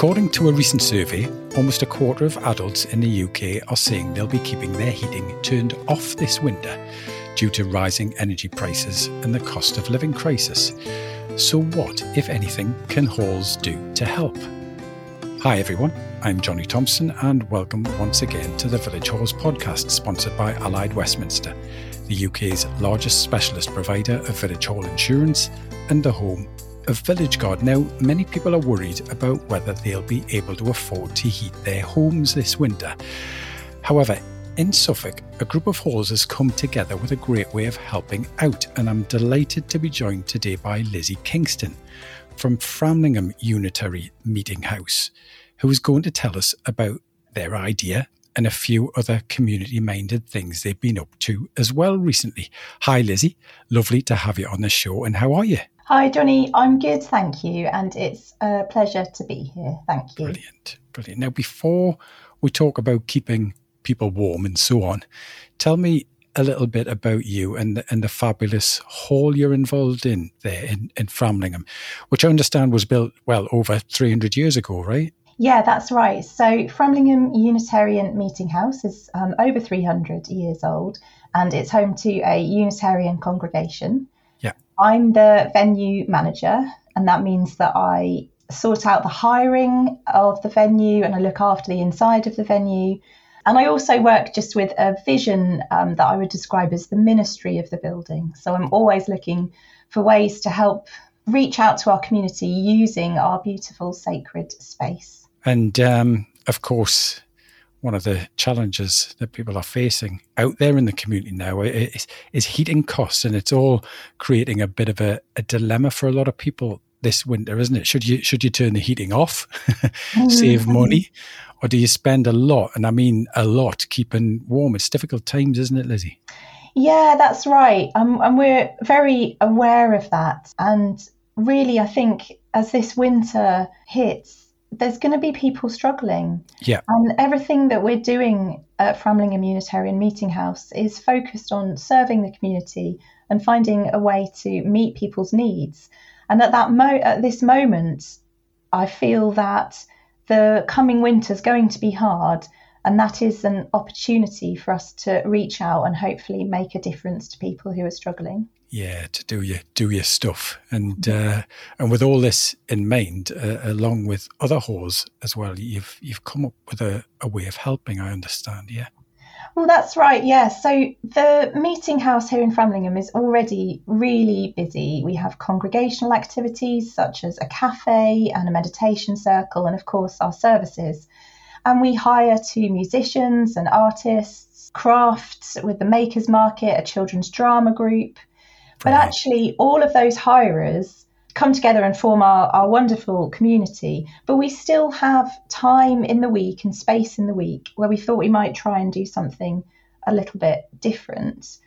According to a recent survey, almost a quarter of adults in the UK are saying they'll be keeping their heating turned off this winter due to rising energy prices and the cost of living crisis. So, what, if anything, can halls do to help? Hi, everyone. I'm Johnny Thompson, and welcome once again to the Village Halls podcast, sponsored by Allied Westminster, the UK's largest specialist provider of village hall insurance and the home of Village Guard. Now, many people are worried about whether they'll be able to afford to heat their homes this winter. However, in Suffolk, a group of halls has come together with a great way of helping out, and I'm delighted to be joined today by Lizzie Kingston from Framlingham Unitarian Meeting House, who is going to tell us about their idea and a few other community minded things they've been up to as well recently. Hi, Lizzie. Lovely to have you on the show, and how are you? Hi, Johnny. I'm good, thank you. And it's a pleasure to be here. Thank you. Brilliant. Brilliant. Now, before we talk about keeping people warm and so on. Tell me a little bit about you and the, and the fabulous hall you're involved in there in, in Framlingham, which I understand was built, well, over 300 years ago, right? Yeah, that's right. So Framlingham Unitarian Meeting House is um, over 300 years old and it's home to a Unitarian congregation. I'm the venue manager, and that means that I sort out the hiring of the venue and I look after the inside of the venue. And I also work just with a vision um, that I would describe as the ministry of the building. So I'm always looking for ways to help reach out to our community using our beautiful sacred space. And um, of course, one of the challenges that people are facing out there in the community now is, is heating costs, and it's all creating a bit of a, a dilemma for a lot of people this winter, isn't it? Should you should you turn the heating off, save mm-hmm. money, or do you spend a lot? And I mean a lot keeping warm. It's difficult times, isn't it, Lizzie? Yeah, that's right. Um, and we're very aware of that. And really, I think as this winter hits, there's going to be people struggling. Yeah. And everything that we're doing at Framlingham Unitarian Meeting House is focused on serving the community and finding a way to meet people's needs. And at that mo- at this moment, I feel that the coming winter is going to be hard, and that is an opportunity for us to reach out and hopefully make a difference to people who are struggling. Yeah, to do your do your stuff, and uh, and with all this in mind, uh, along with other halls as well, you've you've come up with a, a way of helping. I understand. Yeah. Well, that's right. Yeah. So the meeting house here in Framlingham is already really busy. We have congregational activities such as a cafe and a meditation circle, and of course, our services. And we hire two musicians and artists, crafts with the Makers Market, a children's drama group. But actually, all of those hirers come together and form our, our wonderful community. But we still have time in the week and space in the week where we thought we might try and do something a little bit different.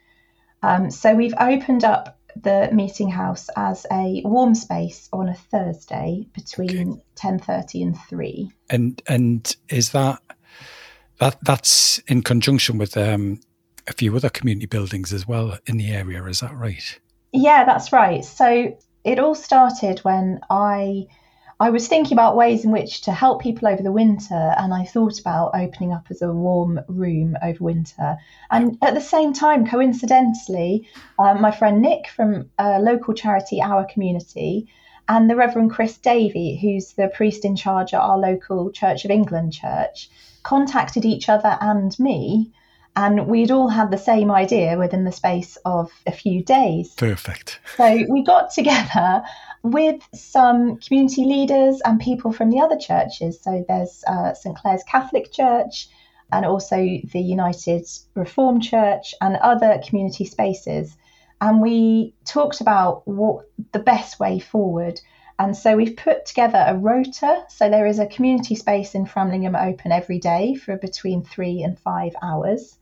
Um, so we've opened up the meeting house as a warm space on a Thursday between ten thirty and three. And and is that that that's in conjunction with um, a few other community buildings as well in the area? Is that right? Yeah, that's right. So it all started when I I was thinking about ways in which to help people over the winter, and I thought about opening up as a warm room over winter. And at the same time, coincidentally, um, my friend Nick from a local charity, Our Community, and the Reverend Chris Davey, who's the priest in charge at our local Church of England church, contacted each other and me and we'd all had the same idea within the space of a few days. Perfect. So we got together with some community leaders and people from the other churches. So there's uh, St Clare's Catholic Church and also the United Reformed Church and other community spaces. And we talked about what the best way forward. And so we've put together a rota. So there is a community space in Framlingham open every day for between three and five hours.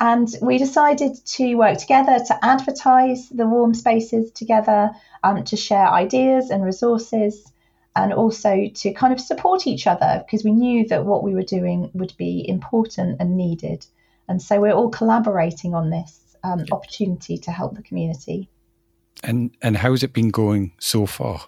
And we decided to work together to advertise the warm spaces together, um, to share ideas and resources, and also to kind of support each other because we knew that what we were doing would be important and needed. And so we're all collaborating on this um, opportunity to help the community. And and how's it been going so far?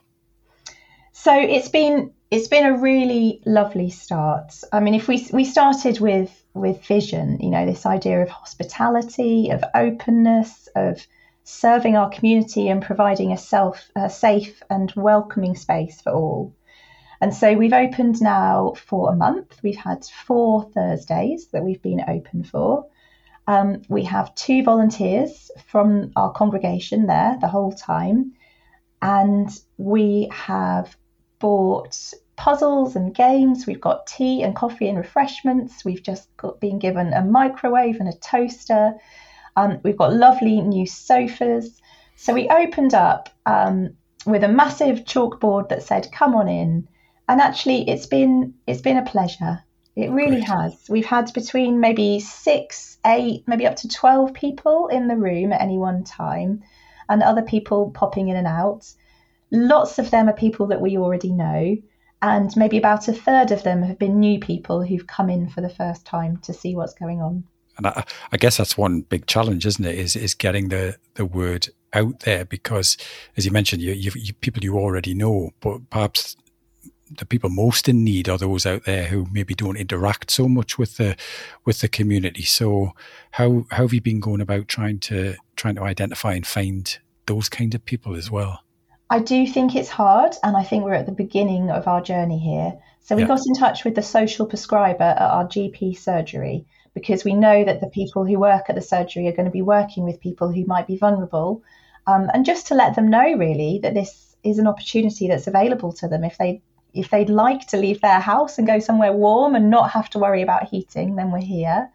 So it's been it's been a really lovely start. I mean, if we we started with with vision, you know, this idea of hospitality, of openness, of serving our community and providing a self a safe and welcoming space for all. And so we've opened now for a month. We've had four Thursdays that we've been open for. Um, we have two volunteers from our congregation there the whole time. And we have bought puzzles and games. We've got tea and coffee and refreshments. We've just got, been given a microwave and a toaster. Um, we've got lovely new sofas. So we opened up um, with a massive chalkboard that said, "Come on in." And actually, it's been it's been a pleasure. It really Great. has. We've had between maybe six, eight, maybe up to twelve people in the room at any one time, and other people popping in and out. Lots of them are people that we already know, and maybe about a third of them have been new people who've come in for the first time to see what's going on. And I, I guess that's one big challenge, isn't it? Is is getting the the word out there because, as you mentioned, you, you, you people you already know, but perhaps the people most in need are those out there who maybe don't interact so much with the with the community. So how how have you been going about trying to trying to identify and find those kind of people as well? I do think it's hard, and I think we're at the beginning of our journey here. So we yeah. got in touch with the social prescriber at our GP surgery because we know that the people who work at the surgery are going to be working with people who might be vulnerable, um, and just to let them know really that this is an opportunity that's available to them if they if they'd like to leave their house and go somewhere warm and not have to worry about heating, then we're here.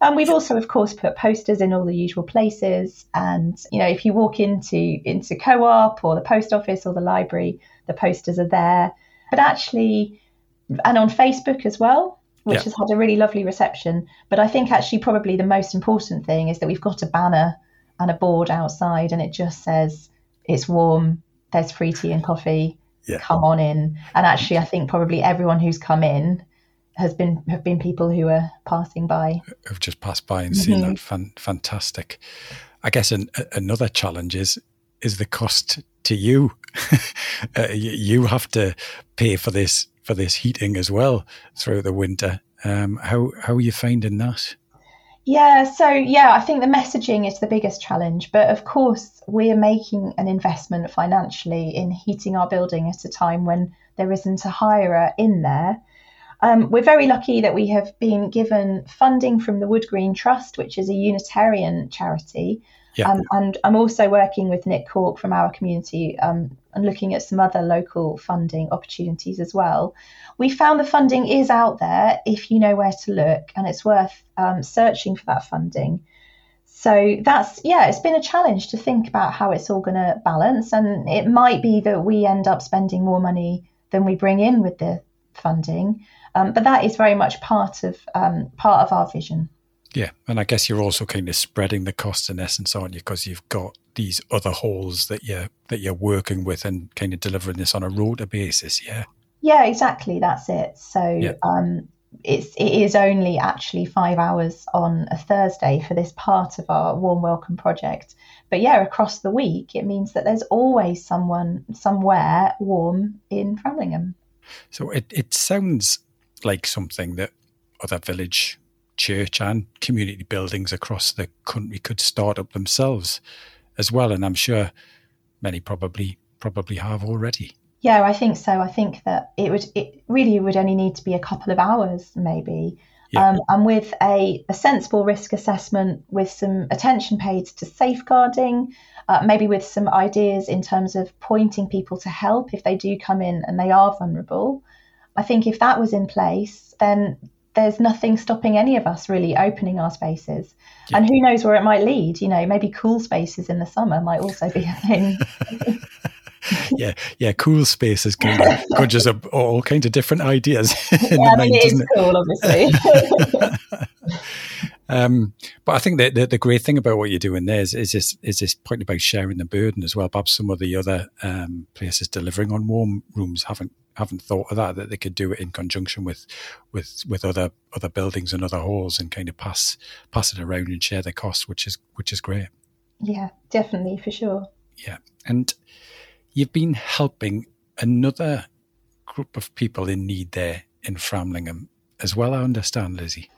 And we've also, of course, put posters in all the usual places. And you know, if you walk into into co-op or the post office or the library, the posters are there. But actually, and on Facebook as well, which yeah. has had a really lovely reception. But I think actually, probably the most important thing is that we've got a banner and a board outside, and it just says it's warm. There's free tea and coffee yeah. come on in. And actually, I think probably everyone who's come in has been have been people who are passing by, have just passed by and seen mm-hmm. that. Fan, fantastic. I guess an, another challenge is is the cost to you. uh, you have to pay for this for this heating as well through the winter. Um, how how are you finding that? Yeah, so yeah, I think the messaging is the biggest challenge. But of course, we're making an investment financially in heating our building at a time when there isn't a hirer in there. Um, we're very lucky that we have been given funding from the Wood Green Trust, which is a Unitarian charity. Yeah. Um, and I'm also working with Nick Cork from our community um, and looking at some other local funding opportunities as well we found the funding is out there if you know where to look, and it's worth um, searching for that funding. So that's, yeah, it's been a challenge to think about how it's all going to balance. And it might be that we end up spending more money than we bring in with the funding. Um, but that is very much part of um, part of our vision. Yeah, and I guess you're also kind of spreading the costs in essence, aren't you? Because you've got these other halls that you're that you're working with and kind of delivering this on a rota basis. Yeah. Yeah, exactly. That's it. So yeah. um, it's it is only actually five hours on a Thursday for this part of our warm welcome project. But yeah, across the week, it means that there's always someone somewhere warm in Framlingham. So it, it sounds like something that other village church and community buildings across the country could start up themselves as well. And I'm sure many probably probably have already. Yeah, I think so. I think that it would it really would only need to be a couple of hours, maybe. Yeah. Um, and with a, a, sensible risk assessment, with some attention paid to safeguarding, uh, maybe with some ideas in terms of pointing people to help if they do come in and they are vulnerable. I think if that was in place, then there's nothing stopping any of us really opening our spaces. Yeah. And who knows where it might lead? You know, maybe cool spaces in the summer might also be a thing. yeah, yeah, cool spaces kind of conjures up all kinds of different ideas. yeah, I mean, mind, it is cool, obviously. um, but I think that the, the, great thing about what you're doing there is, is this is this point about sharing the burden as well. Perhaps some of the other um, places delivering on warm rooms haven't haven't thought of that that they could do it in conjunction with with with other other buildings and other halls and kind of pass pass it around and share the cost, which is which is great. Yeah, definitely for sure. Yeah, and you've been helping another group of people in need there in Framlingham as well, I understand, Lizzie.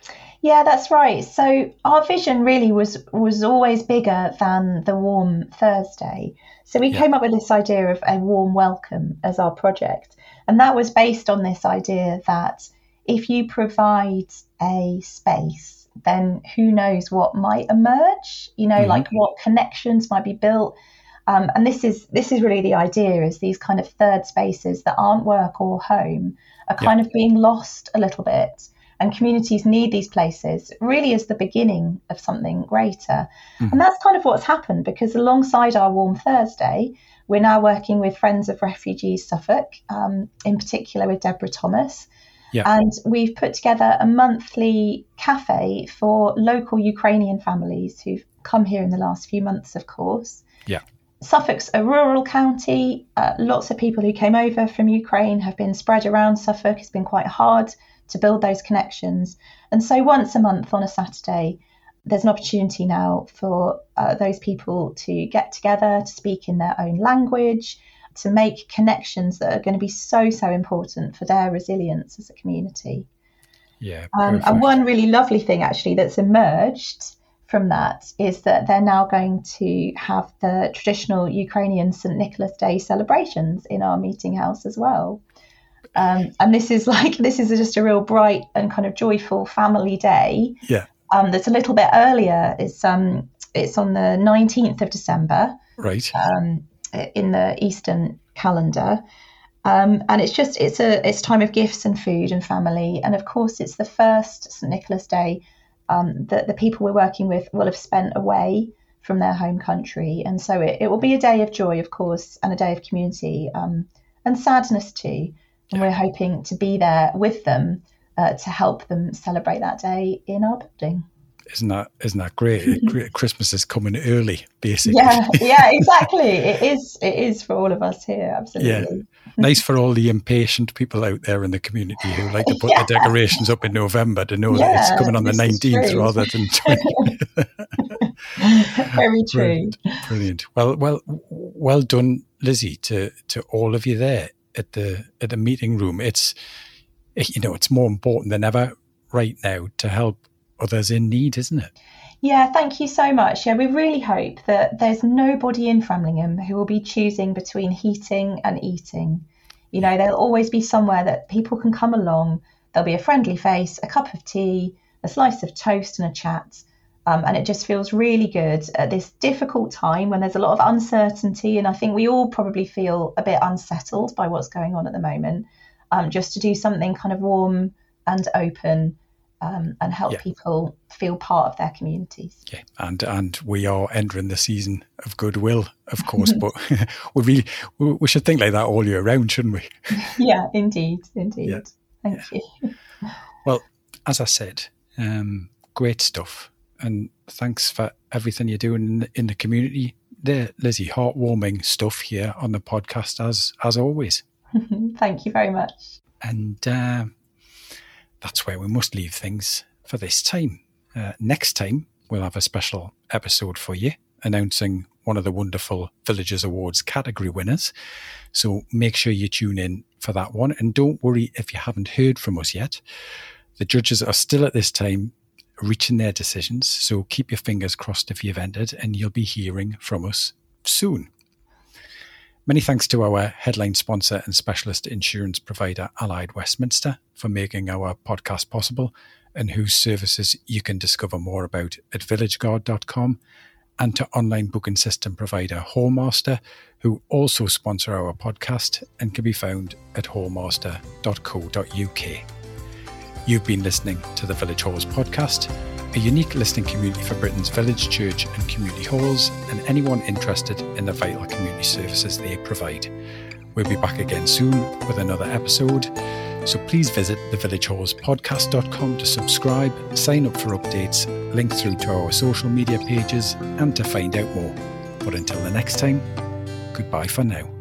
Yeah, that's right. So our vision really was was always bigger than the warm Thursday. So we yeah. came up with this idea of a warm welcome as our project. And that was based on this idea that if you provide a space, then who knows what might emerge, you know, mm-hmm. like what connections might be built. Um, and this is this is really the idea is these kind of third spaces that aren't work or home are kind yeah. of being lost a little bit and communities need these places really as the beginning of something greater. Mm-hmm. And that's kind of what's happened because alongside our Warm Thursday, we're now working with Friends of Refugees Suffolk, um, in particular with Deborah Thomas. Yeah. And we've put together a monthly cafe for local Ukrainian families who've come here in the last few months, of course. Yeah. Suffolk's a rural county. Uh, lots of people who came over from Ukraine have been spread around Suffolk. It's been quite hard to build those connections. And so once a month on a Saturday, there's an opportunity now for uh, those people to get together, to speak in their own language, to make connections that are going to be so, so important for their resilience as a community. Yeah. Um, and one really lovely thing actually that's emerged from that is that they're now going to have the traditional Ukrainian St. Nicholas Day celebrations in our meeting house as well. Um, and this is like this is just a real bright and kind of joyful family day. Yeah. Um, that's a little bit earlier. It's um it's on the nineteenth of December. Right. Um, in the Eastern calendar. Um, and it's just it's a it's time of gifts and food and family, and of course it's the first St Nicholas Day um, that the people we're working with will have spent away from their home country, and so it, it will be a day of joy, of course, and a day of community um, and sadness too. And we're hoping to be there with them uh, to help them celebrate that day in our building. Isn't that isn't that great? Christmas is coming early, basically. Yeah, yeah, exactly. it is. It is for all of us here. Absolutely. Yeah, nice for all the impatient people out there in the community who like to put yeah. the decorations up in November to know yeah, that it's coming on the nineteenth rather than. 20. Very true. Brilliant. Brilliant. Well, well, well done, Lizzie. To to all of you there at the at the meeting room. It's you know it's more important than ever right now to help others in need, isn't it? Yeah, thank you so much. Yeah, we really hope that there's nobody in Framlingham who will be choosing between heating and eating. You know, there'll always be somewhere that people can come along. There'll be a friendly face, a cup of tea, a slice of toast, and a chat. Um, and it just feels really good at this difficult time when there's a lot of uncertainty. And I think we all probably feel a bit unsettled by what's going on at the moment. Um, just to do something kind of warm and open um, and help yeah. people feel part of their communities. Yeah, and and we are entering the season of goodwill, of course, but we really we should think like that all year round, shouldn't we? yeah, indeed, indeed. Yeah. Thank yeah. you. Well, as I said, um, great stuff and thanks for everything you're doing in the, in the community there, Lizzie. Heartwarming stuff here on the podcast as as always. Thank you very much. And uh, that's where we must leave things for this time. Uh, next time we'll have a special episode for you announcing one of the wonderful Villagers Awards category winners. So make sure you tune in for that one. And don't worry if you haven't heard from us yet. The judges are still at this time reaching their decisions. So keep your fingers crossed if you've entered, and you'll be hearing from us soon. Many thanks to our headline sponsor and specialist insurance provider, Allied Westminster, for making our podcast possible, and whose services you can discover more about at villageguard.com, and to online booking system provider Hallmaster, who also sponsor our podcast and can be found at hallmaster.co.uk. You've been listening to the Village Halls podcast, a unique listening community for Britain's village, church, and community halls, and anyone interested in the vital community services they provide. We'll be back again soon with another episode. So please visit thevillagehallspodcast.com to subscribe, sign up for updates, link through to our social media pages, and to find out more. But until the next time, goodbye for now.